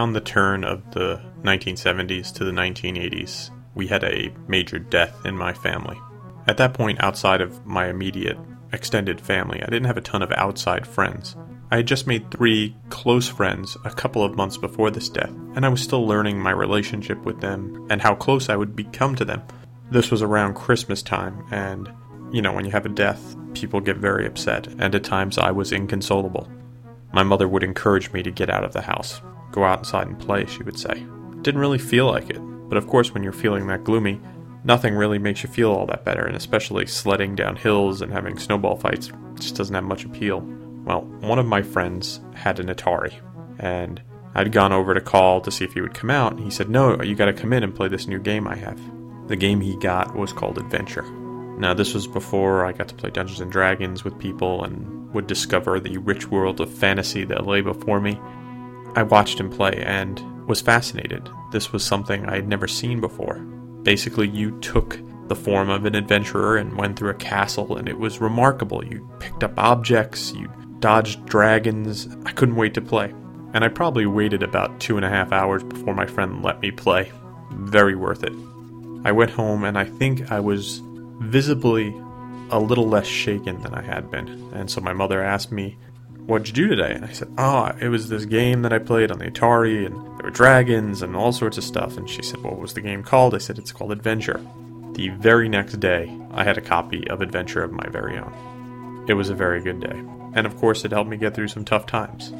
Around the turn of the 1970s to the 1980s, we had a major death in my family. At that point, outside of my immediate extended family, I didn't have a ton of outside friends. I had just made three close friends a couple of months before this death, and I was still learning my relationship with them and how close I would become to them. This was around Christmas time, and you know, when you have a death, people get very upset, and at times I was inconsolable. My mother would encourage me to get out of the house, go outside and play, she would say. Didn't really feel like it, but of course, when you're feeling that gloomy, nothing really makes you feel all that better, and especially sledding down hills and having snowball fights just doesn't have much appeal. Well, one of my friends had an Atari, and I'd gone over to call to see if he would come out, and he said, No, you gotta come in and play this new game I have. The game he got was called Adventure. Now, this was before I got to play Dungeons and Dragons with people and would discover the rich world of fantasy that lay before me. I watched him play and was fascinated. This was something I had never seen before. Basically, you took the form of an adventurer and went through a castle, and it was remarkable. You picked up objects, you dodged dragons. I couldn't wait to play. And I probably waited about two and a half hours before my friend let me play. Very worth it. I went home, and I think I was visibly a little less shaken than I had been. And so my mother asked me, What'd you do today? And I said, Oh, it was this game that I played on the Atari, and there were dragons and all sorts of stuff. And she said, What was the game called? I said, It's called Adventure. The very next day, I had a copy of Adventure of my very own. It was a very good day. And of course, it helped me get through some tough times.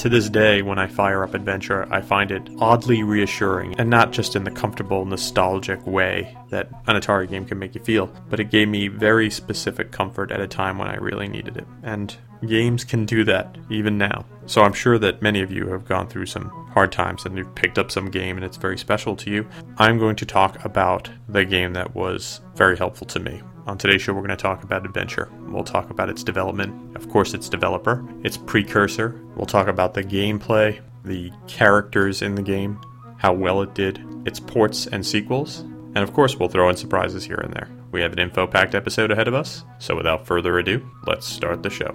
To this day, when I fire up Adventure, I find it oddly reassuring, and not just in the comfortable, nostalgic way that an Atari game can make you feel, but it gave me very specific comfort at a time when I really needed it. And games can do that, even now. So I'm sure that many of you have gone through some hard times and you've picked up some game and it's very special to you. I'm going to talk about the game that was very helpful to me. On today's show, we're going to talk about Adventure. We'll talk about its development, of course, its developer, its precursor. We'll talk about the gameplay, the characters in the game, how well it did, its ports and sequels, and of course, we'll throw in surprises here and there. We have an info packed episode ahead of us, so without further ado, let's start the show.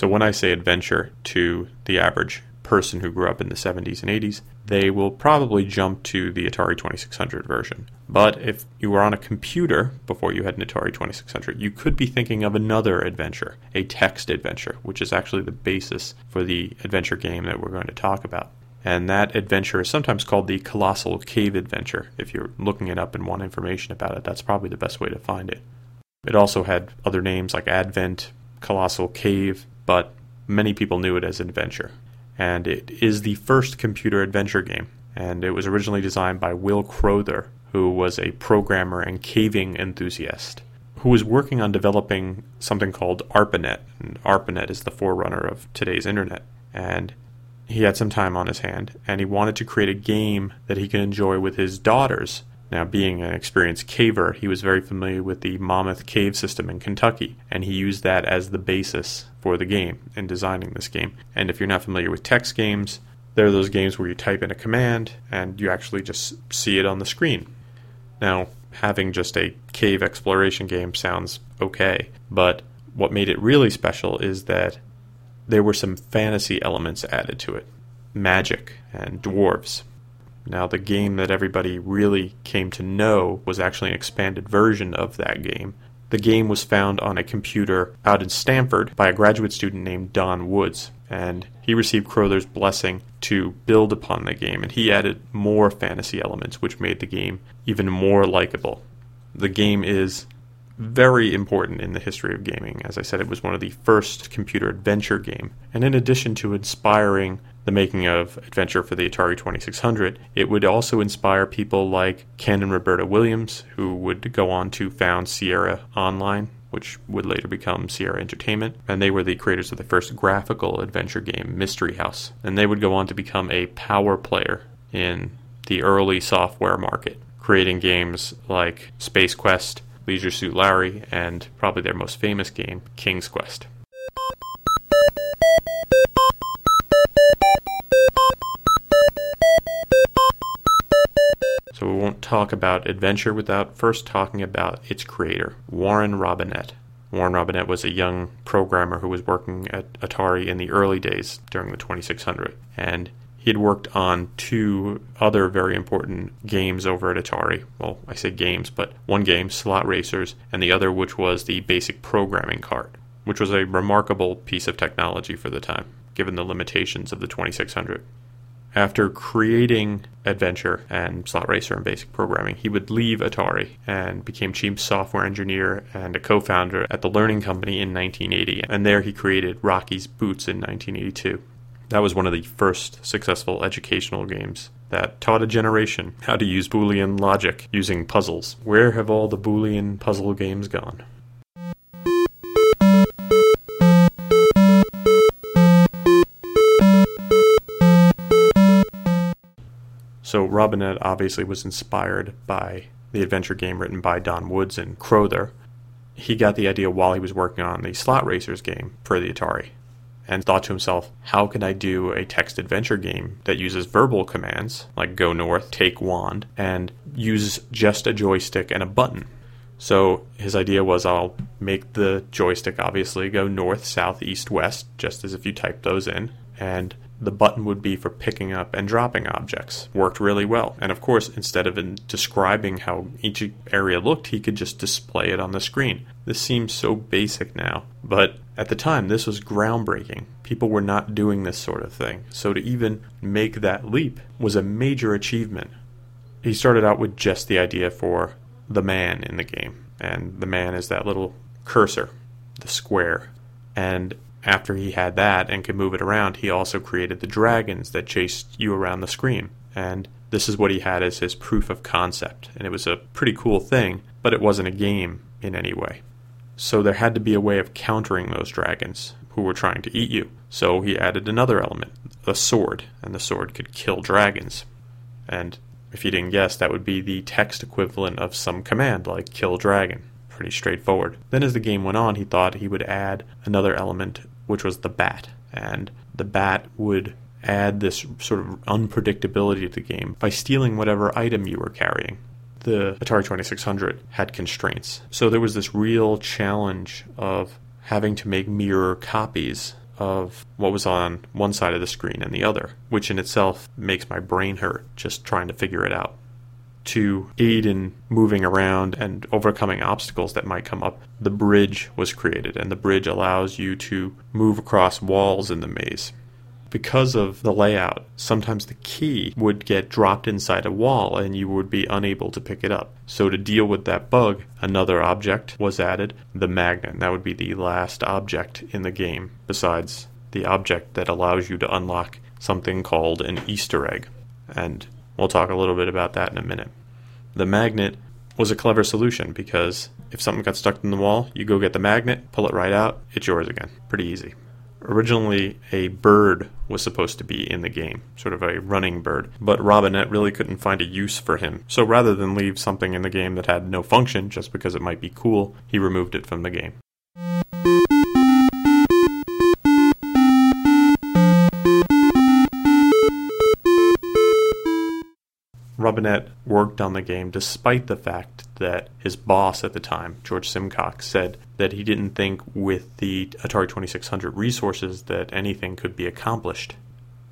So when I say adventure to the average person who grew up in the 70s and 80s, they will probably jump to the Atari 2600 version. But if you were on a computer before you had an Atari 2600, you could be thinking of another adventure, a text adventure, which is actually the basis for the adventure game that we're going to talk about. And that adventure is sometimes called the Colossal Cave Adventure. If you're looking it up and want information about it, that's probably the best way to find it. It also had other names like Advent, Colossal Cave, but many people knew it as Adventure. And it is the first computer adventure game, and it was originally designed by Will Crowther, who was a programmer and caving enthusiast, who was working on developing something called ARPANET. And ARPANET is the forerunner of today's internet. And he had some time on his hand, and he wanted to create a game that he could enjoy with his daughters now, being an experienced caver, he was very familiar with the Mammoth Cave system in Kentucky, and he used that as the basis for the game in designing this game. And if you're not familiar with text games, There are those games where you type in a command and you actually just see it on the screen. Now, having just a cave exploration game sounds okay, but what made it really special is that there were some fantasy elements added to it magic and dwarves. Now, the game that everybody really came to know was actually an expanded version of that game. The game was found on a computer out in Stanford by a graduate student named Don Woods, and he received Crowther's blessing to build upon the game, and he added more fantasy elements, which made the game even more likable. The game is very important in the history of gaming. As I said, it was one of the first computer adventure game. And in addition to inspiring the making of adventure for the Atari 2600, it would also inspire people like Ken and Roberta Williams, who would go on to found Sierra Online, which would later become Sierra Entertainment. And they were the creators of the first graphical adventure game, Mystery House. And they would go on to become a power player in the early software market, creating games like Space Quest, Leisure Suit Larry, and probably their most famous game, King's Quest. So we won't talk about adventure without first talking about its creator, Warren Robinett. Warren Robinett was a young programmer who was working at Atari in the early days during the 2600, and he had worked on two other very important games over at Atari. Well, I say games, but one game, Slot Racers, and the other, which was the basic programming card, which was a remarkable piece of technology for the time, given the limitations of the 2600. After creating Adventure and Slot Racer and basic programming, he would leave Atari and became chief software engineer and a co founder at the Learning Company in 1980. And there he created Rocky's Boots in 1982. That was one of the first successful educational games that taught a generation how to use Boolean logic using puzzles. Where have all the Boolean puzzle games gone? So Robinett obviously was inspired by the adventure game written by Don Woods and Crowther. He got the idea while he was working on the Slot Racers game for the Atari and thought to himself, how can I do a text adventure game that uses verbal commands like go north, take wand, and use just a joystick and a button? So his idea was I'll make the joystick obviously go north, south, east, west, just as if you type those in, and the button would be for picking up and dropping objects. Worked really well. And of course, instead of describing how each area looked, he could just display it on the screen. This seems so basic now, but at the time, this was groundbreaking. People were not doing this sort of thing. So to even make that leap was a major achievement. He started out with just the idea for the man in the game. And the man is that little cursor, the square. And after he had that and could move it around, he also created the dragons that chased you around the screen. And this is what he had as his proof of concept. And it was a pretty cool thing, but it wasn't a game in any way. So there had to be a way of countering those dragons who were trying to eat you. So he added another element, a sword, and the sword could kill dragons. And if you didn't guess, that would be the text equivalent of some command like kill dragon pretty straightforward. Then, as the game went on, he thought he would add another element, which was the bat. And the bat would add this sort of unpredictability to the game by stealing whatever item you were carrying. The Atari 2600 had constraints. So there was this real challenge of having to make mirror copies of what was on one side of the screen and the other, which in itself makes my brain hurt just trying to figure it out to aid in moving around and overcoming obstacles that might come up, the bridge was created, and the bridge allows you to move across walls in the maze. Because of the layout, sometimes the key would get dropped inside a wall and you would be unable to pick it up. So, to deal with that bug, another object was added the magnet. That would be the last object in the game, besides the object that allows you to unlock something called an Easter egg. And We'll talk a little bit about that in a minute. The magnet was a clever solution because if something got stuck in the wall, you go get the magnet, pull it right out, it's yours again. Pretty easy. Originally, a bird was supposed to be in the game, sort of a running bird, but Robinett really couldn't find a use for him. So rather than leave something in the game that had no function just because it might be cool, he removed it from the game. Robinett worked on the game despite the fact that his boss at the time, George Simcox, said that he didn't think with the Atari 2600 resources that anything could be accomplished.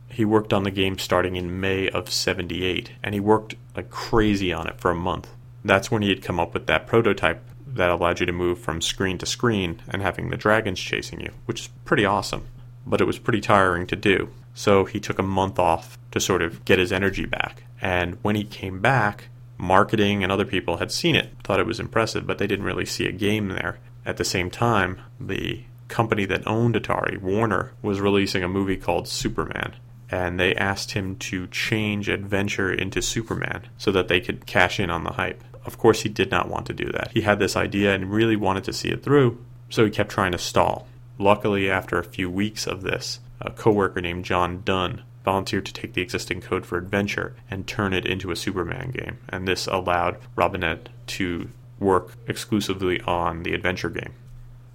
He worked on the game starting in May of 78, and he worked like crazy on it for a month. That's when he had come up with that prototype that allowed you to move from screen to screen and having the dragons chasing you, which is pretty awesome. But it was pretty tiring to do. So he took a month off to sort of get his energy back. And when he came back, marketing and other people had seen it, thought it was impressive, but they didn't really see a game there. At the same time, the company that owned Atari, Warner, was releasing a movie called Superman. And they asked him to change Adventure into Superman so that they could cash in on the hype. Of course, he did not want to do that. He had this idea and really wanted to see it through, so he kept trying to stall. Luckily, after a few weeks of this, a coworker named John Dunn volunteered to take the existing code for Adventure and turn it into a Superman game, and this allowed Robinett to work exclusively on the Adventure game.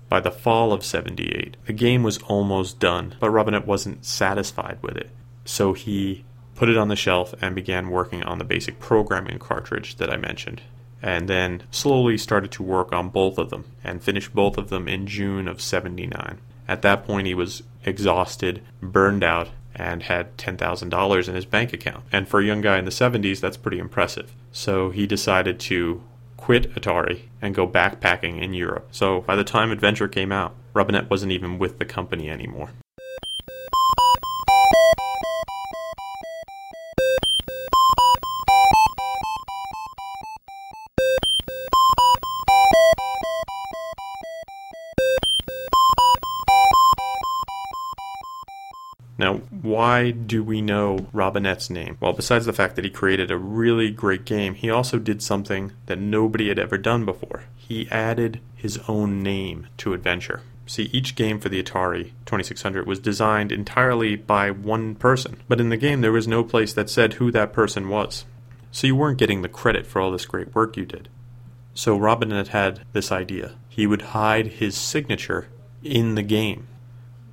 By the fall of 78, the game was almost done, but Robinett wasn't satisfied with it, so he put it on the shelf and began working on the basic programming cartridge that I mentioned and then slowly started to work on both of them and finished both of them in June of 79. At that point, he was exhausted, burned out, and had $10,000 in his bank account. And for a young guy in the 70s, that's pretty impressive. So he decided to quit Atari and go backpacking in Europe. So by the time Adventure came out, Robinett wasn't even with the company anymore. Why do we know Robinett's name? Well, besides the fact that he created a really great game, he also did something that nobody had ever done before. He added his own name to Adventure. See, each game for the Atari 2600 was designed entirely by one person, but in the game there was no place that said who that person was. So you weren't getting the credit for all this great work you did. So Robinett had this idea. He would hide his signature in the game.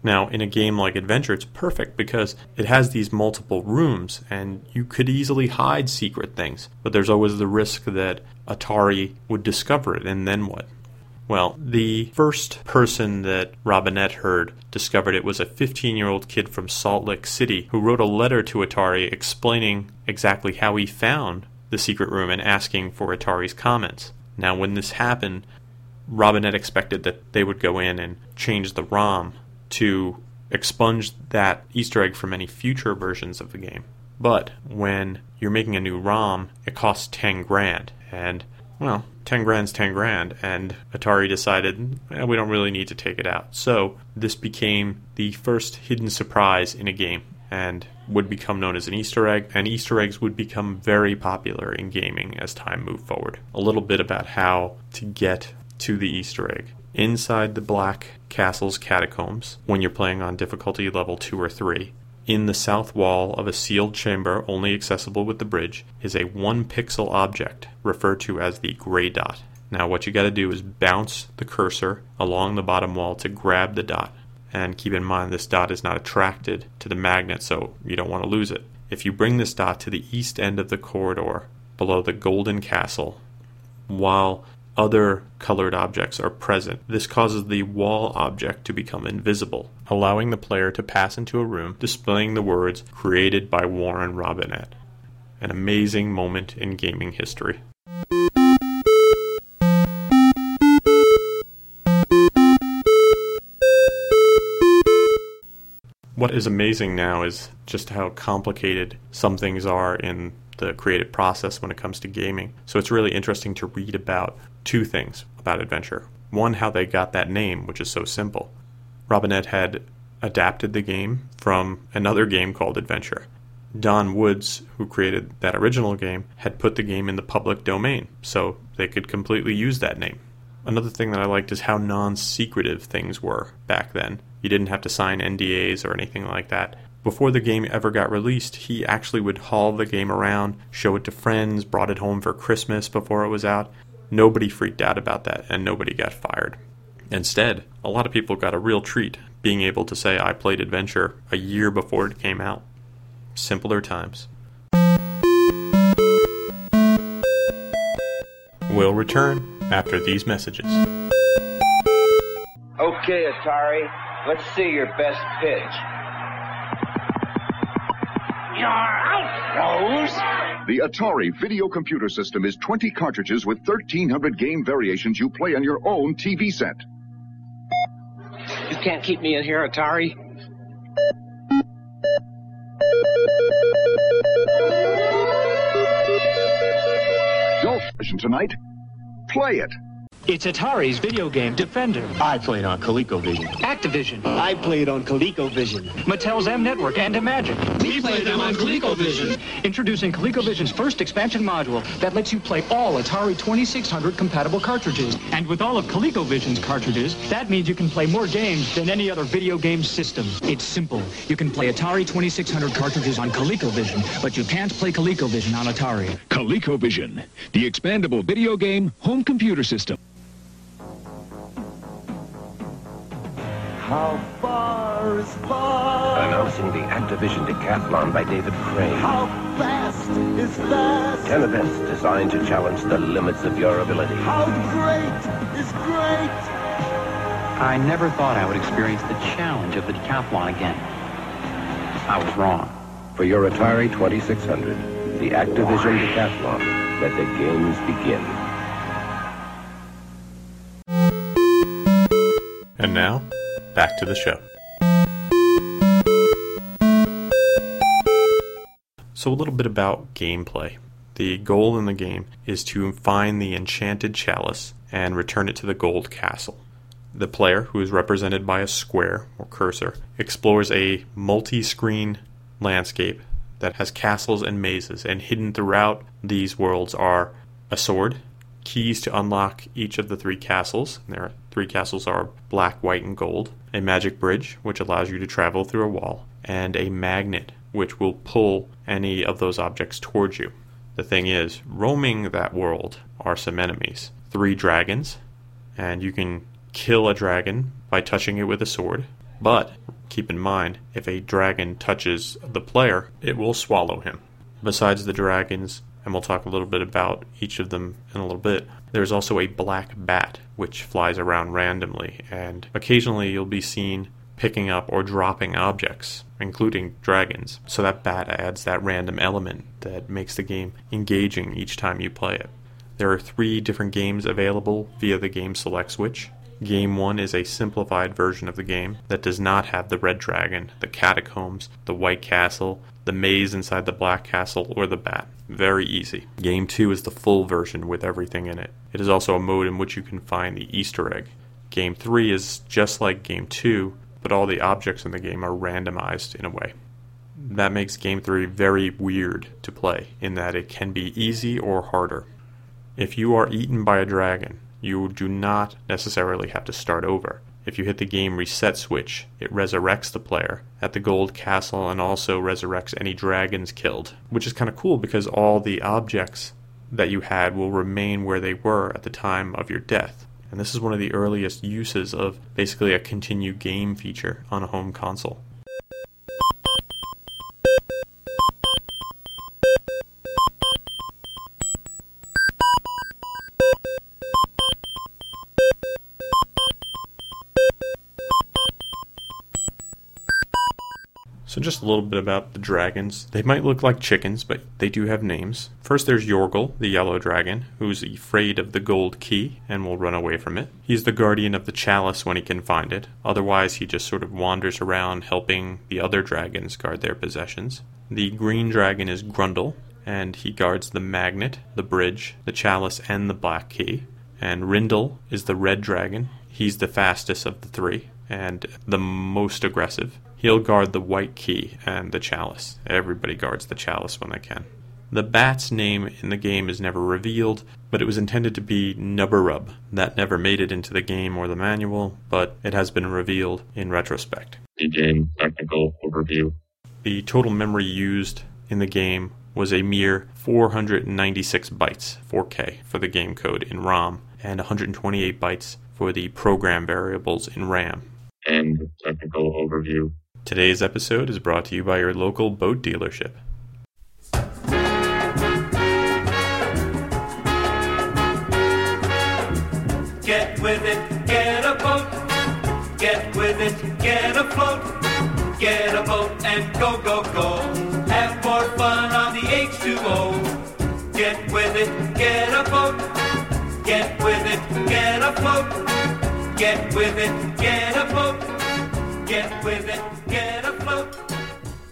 Now, in a game like Adventure, it's perfect because it has these multiple rooms and you could easily hide secret things, but there's always the risk that Atari would discover it, and then what? Well, the first person that Robinett heard discovered it was a 15 year old kid from Salt Lake City who wrote a letter to Atari explaining exactly how he found the secret room and asking for Atari's comments. Now, when this happened, Robinett expected that they would go in and change the ROM to expunge that Easter egg from any future versions of the game. But when you're making a new ROM, it costs 10 grand. And, well, 10 grand's 10 grand. And Atari decided eh, we don't really need to take it out. So this became the first hidden surprise in a game and would become known as an Easter egg. And Easter eggs would become very popular in gaming as time moved forward. A little bit about how to get to the Easter egg inside the Black Castle's catacombs when you're playing on difficulty level 2 or 3. In the south wall of a sealed chamber, only accessible with the bridge, is a one pixel object referred to as the gray dot. Now, what you got to do is bounce the cursor along the bottom wall to grab the dot. And keep in mind, this dot is not attracted to the magnet, so you don't want to lose it. If you bring this dot to the east end of the corridor, below the Golden Castle, while other colored objects are present. This causes the wall object to become invisible, allowing the player to pass into a room displaying the words created by Warren Robinett. An amazing moment in gaming history. What is amazing now is just how complicated some things are in the creative process when it comes to gaming. So it's really interesting to read about two things about adventure. One, how they got that name, which is so simple. Robinett had adapted the game from another game called Adventure. Don Woods, who created that original game, had put the game in the public domain, so they could completely use that name. Another thing that I liked is how non secretive things were back then. You didn't have to sign NDAs or anything like that. Before the game ever got released, he actually would haul the game around, show it to friends, brought it home for Christmas before it was out. Nobody freaked out about that, and nobody got fired. Instead, a lot of people got a real treat being able to say, I played Adventure a year before it came out. Simpler times. We'll return after these messages. Okay, Atari, let's see your best pitch. You're out, Rose. The Atari video computer system is 20 cartridges with 1,300 game variations you play on your own TV set. You can't keep me in here, Atari. Don't tonight. Play it. It's Atari's video game Defender. I played on ColecoVision. Activision. I played on ColecoVision. Mattel's M Network and Imagic. We played them on ColecoVision. Introducing ColecoVision's first expansion module that lets you play all Atari 2600 compatible cartridges. And with all of ColecoVision's cartridges, that means you can play more games than any other video game system. It's simple. You can play Atari 2600 cartridges on ColecoVision, but you can't play ColecoVision on Atari. ColecoVision, the expandable video game home computer system. How far is far? Announcing the Activision Decathlon by David Crane. How fast is fast? Ten events designed to challenge the limits of your ability. How great is great? I never thought I would experience the challenge of the decathlon again. I was wrong. For your Atari 2600, the Activision Decathlon. Let the games begin. And now, back to the show. So, a little bit about gameplay. The goal in the game is to find the enchanted chalice and return it to the gold castle. The player, who is represented by a square or cursor, explores a multi screen landscape that has castles and mazes, and hidden throughout these worlds are a sword, keys to unlock each of the three castles. There, three castles are black, white, and gold. A magic bridge, which allows you to travel through a wall, and a magnet, which will pull any of those objects towards you. The thing is, roaming that world are some enemies. Three dragons, and you can kill a dragon by touching it with a sword. But keep in mind, if a dragon touches the player, it will swallow him. Besides the dragons, and we'll talk a little bit about each of them in a little bit. There's also a black bat which flies around randomly, and occasionally you'll be seen picking up or dropping objects, including dragons. So that bat adds that random element that makes the game engaging each time you play it. There are three different games available via the Game Select Switch. Game 1 is a simplified version of the game that does not have the red dragon, the catacombs, the white castle, the maze inside the black castle, or the bat. Very easy. Game 2 is the full version with everything in it. It is also a mode in which you can find the Easter egg. Game 3 is just like Game 2, but all the objects in the game are randomized in a way. That makes Game 3 very weird to play, in that it can be easy or harder. If you are eaten by a dragon, you do not necessarily have to start over. If you hit the game reset switch, it resurrects the player at the gold castle and also resurrects any dragons killed, which is kind of cool because all the objects that you had will remain where they were at the time of your death. And this is one of the earliest uses of basically a continue game feature on a home console. A little bit about the dragons. They might look like chickens, but they do have names. First there's Yorgle, the yellow dragon, who's afraid of the gold key and will run away from it. He's the guardian of the chalice when he can find it. Otherwise he just sort of wanders around helping the other dragons guard their possessions. The green dragon is Grundle, and he guards the magnet, the bridge, the chalice, and the black key. And Rhindle is the red dragon. He's the fastest of the three and the most aggressive. He'll guard the white key and the chalice. Everybody guards the chalice when they can. The bat's name in the game is never revealed, but it was intended to be Knubberrub. That never made it into the game or the manual, but it has been revealed in retrospect. The game technical overview. The total memory used in the game was a mere 496 bytes, 4K, for the game code in ROM, and 128 bytes for the program variables in RAM. And technical overview. Today's episode is brought to you by your local boat dealership. Get with it, get a boat. Get with it, get afloat. Get a boat and go, go, go. Have more fun on the H2O. Get with it, get a boat. Get with it, get afloat. Get with it, get a boat. Get with it, get.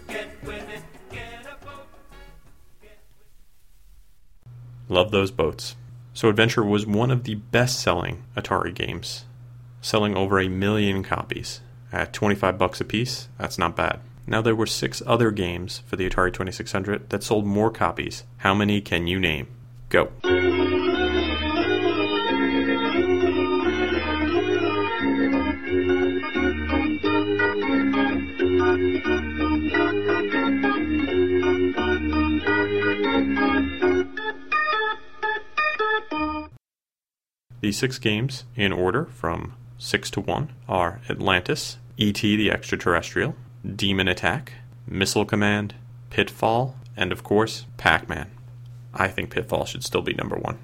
Get with it, get a boat. Love those boats. So Adventure was one of the best selling Atari games, selling over a million copies. At 25 bucks a piece, that's not bad. Now there were six other games for the Atari 2600 that sold more copies. How many can you name? Go. The six games, in order from 6 to 1, are Atlantis, E.T. the Extraterrestrial, Demon Attack, Missile Command, Pitfall, and of course, Pac Man. I think Pitfall should still be number one.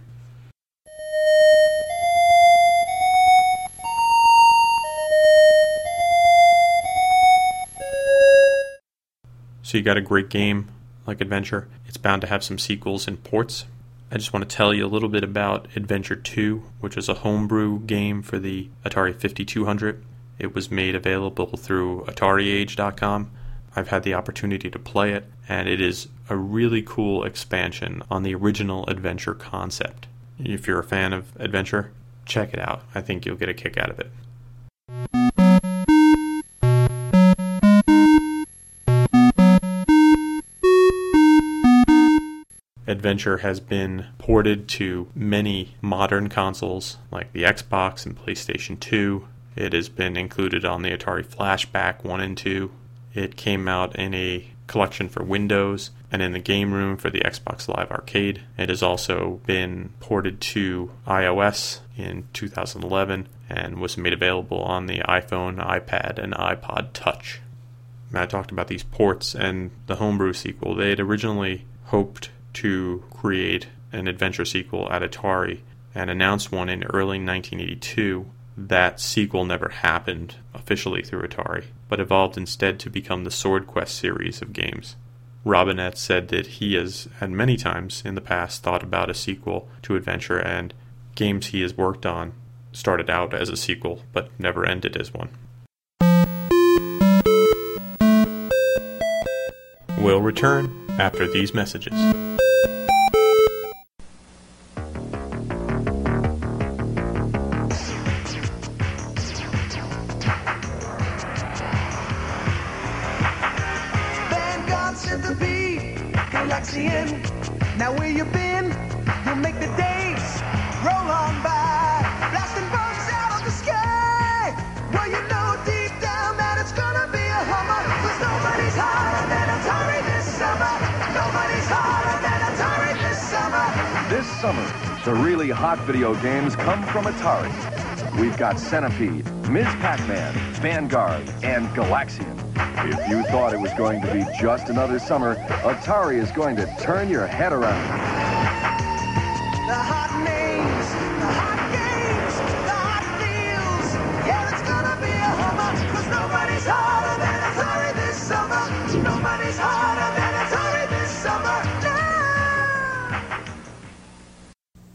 So you got a great game like Adventure. It's bound to have some sequels and ports. I just want to tell you a little bit about Adventure 2, which is a homebrew game for the Atari 5200. It was made available through AtariAge.com. I've had the opportunity to play it, and it is a really cool expansion on the original Adventure concept. If you're a fan of Adventure, check it out. I think you'll get a kick out of it. Adventure has been ported to many modern consoles like the Xbox and PlayStation 2. It has been included on the Atari Flashback 1 and 2. It came out in a collection for Windows and in the game room for the Xbox Live Arcade. It has also been ported to iOS in 2011 and was made available on the iPhone, iPad, and iPod Touch. Matt talked about these ports and the homebrew sequel. They had originally hoped to create an adventure sequel at Atari and announced one in early 1982. That sequel never happened officially through Atari, but evolved instead to become the Sword Quest series of games. Robinett said that he has, at many times in the past, thought about a sequel to Adventure, and games he has worked on started out as a sequel but never ended as one. We'll return after these messages. Galaxian. Now where you been? You'll make the days roll on by. Blasting bugs out of the sky. Well, you know deep down that it's gonna be a hummer. Cause nobody's hotter than Atari this summer. Nobody's hotter than Atari this summer. This summer, the really hot video games come from Atari. We've got Centipede, Ms. Pac-Man, Vanguard, and Galaxian. If you thought it was going to be just another summer, Atari is going to turn your head around. The hot names, the hot games, the hot deals. Yeah, it's gonna be a hummer. Cause nobody's hotter than Atari this summer. Nobody's hotter than Atari this summer.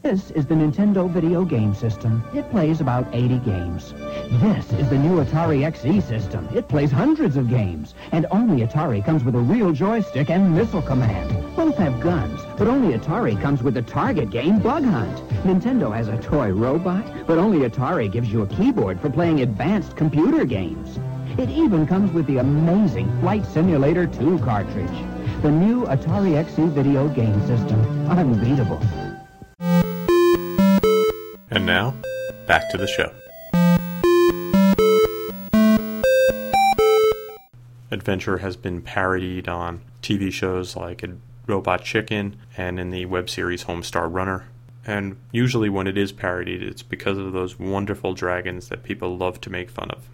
This is the Nintendo Video Game System. It plays about 80 games. This is the new Atari XE system. It plays hundreds of games. And only Atari comes with a real joystick and missile command. Both have guns, but only Atari comes with the target game, Bug Hunt. Nintendo has a toy robot, but only Atari gives you a keyboard for playing advanced computer games. It even comes with the amazing Flight Simulator 2 cartridge. The new Atari XE video game system. Unbeatable. And now, back to the show. Adventure has been parodied on TV shows like Robot Chicken and in the web series Homestar Runner. And usually, when it is parodied, it's because of those wonderful dragons that people love to make fun of.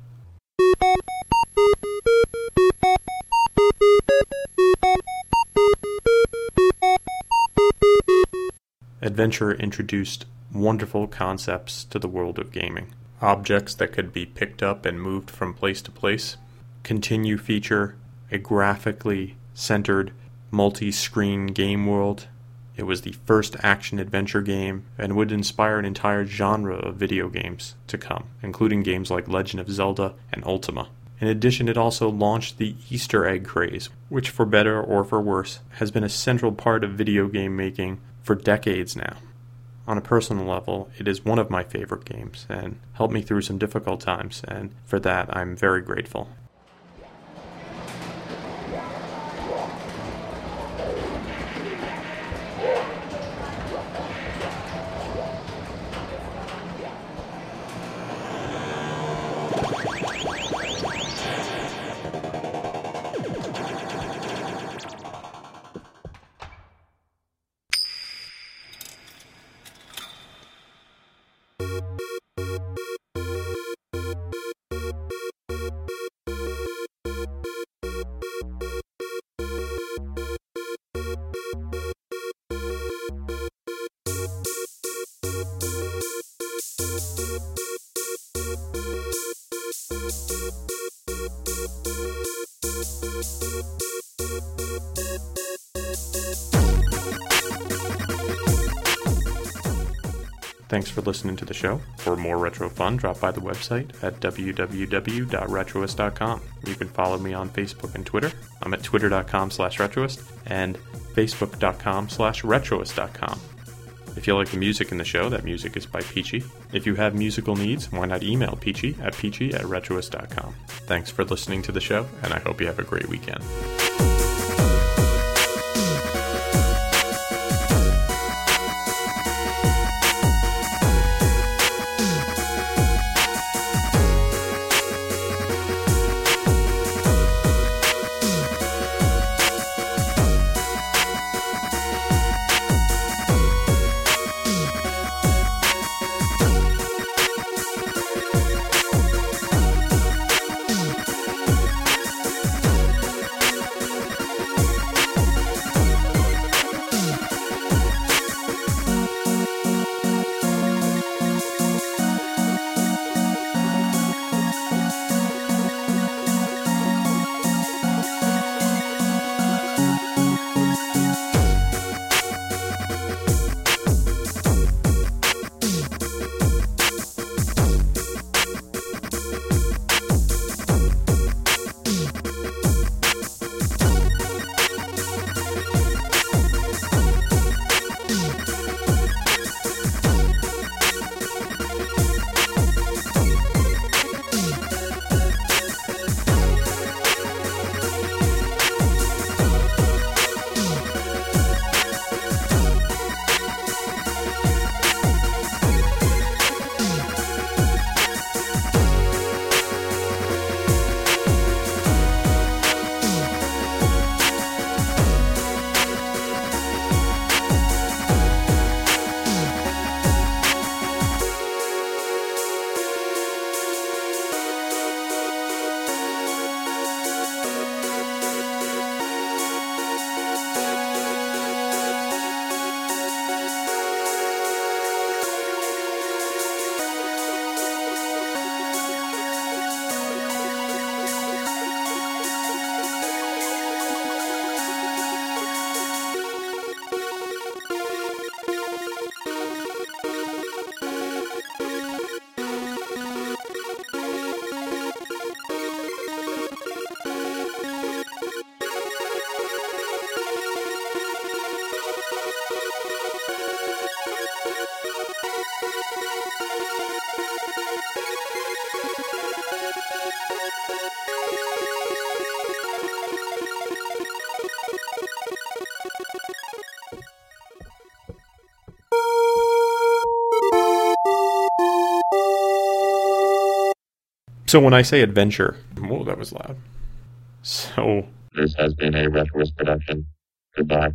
Adventure introduced wonderful concepts to the world of gaming. Objects that could be picked up and moved from place to place. Continue feature a graphically centered multi screen game world. It was the first action adventure game and would inspire an entire genre of video games to come, including games like Legend of Zelda and Ultima. In addition, it also launched the Easter egg craze, which, for better or for worse, has been a central part of video game making for decades now. On a personal level, it is one of my favorite games and helped me through some difficult times, and for that I'm very grateful. Thanks for listening to the show. For more retro fun, drop by the website at www.retroist.com. You can follow me on Facebook and Twitter. I'm at twitter.com slash retroist and facebook.com slash retroist.com. If you like the music in the show, that music is by Peachy. If you have musical needs, why not email Peachy at peachy at retroist.com. Thanks for listening to the show, and I hope you have a great weekend. So when I say adventure, whoa, that was loud. So This has been a Retroist production. Goodbye.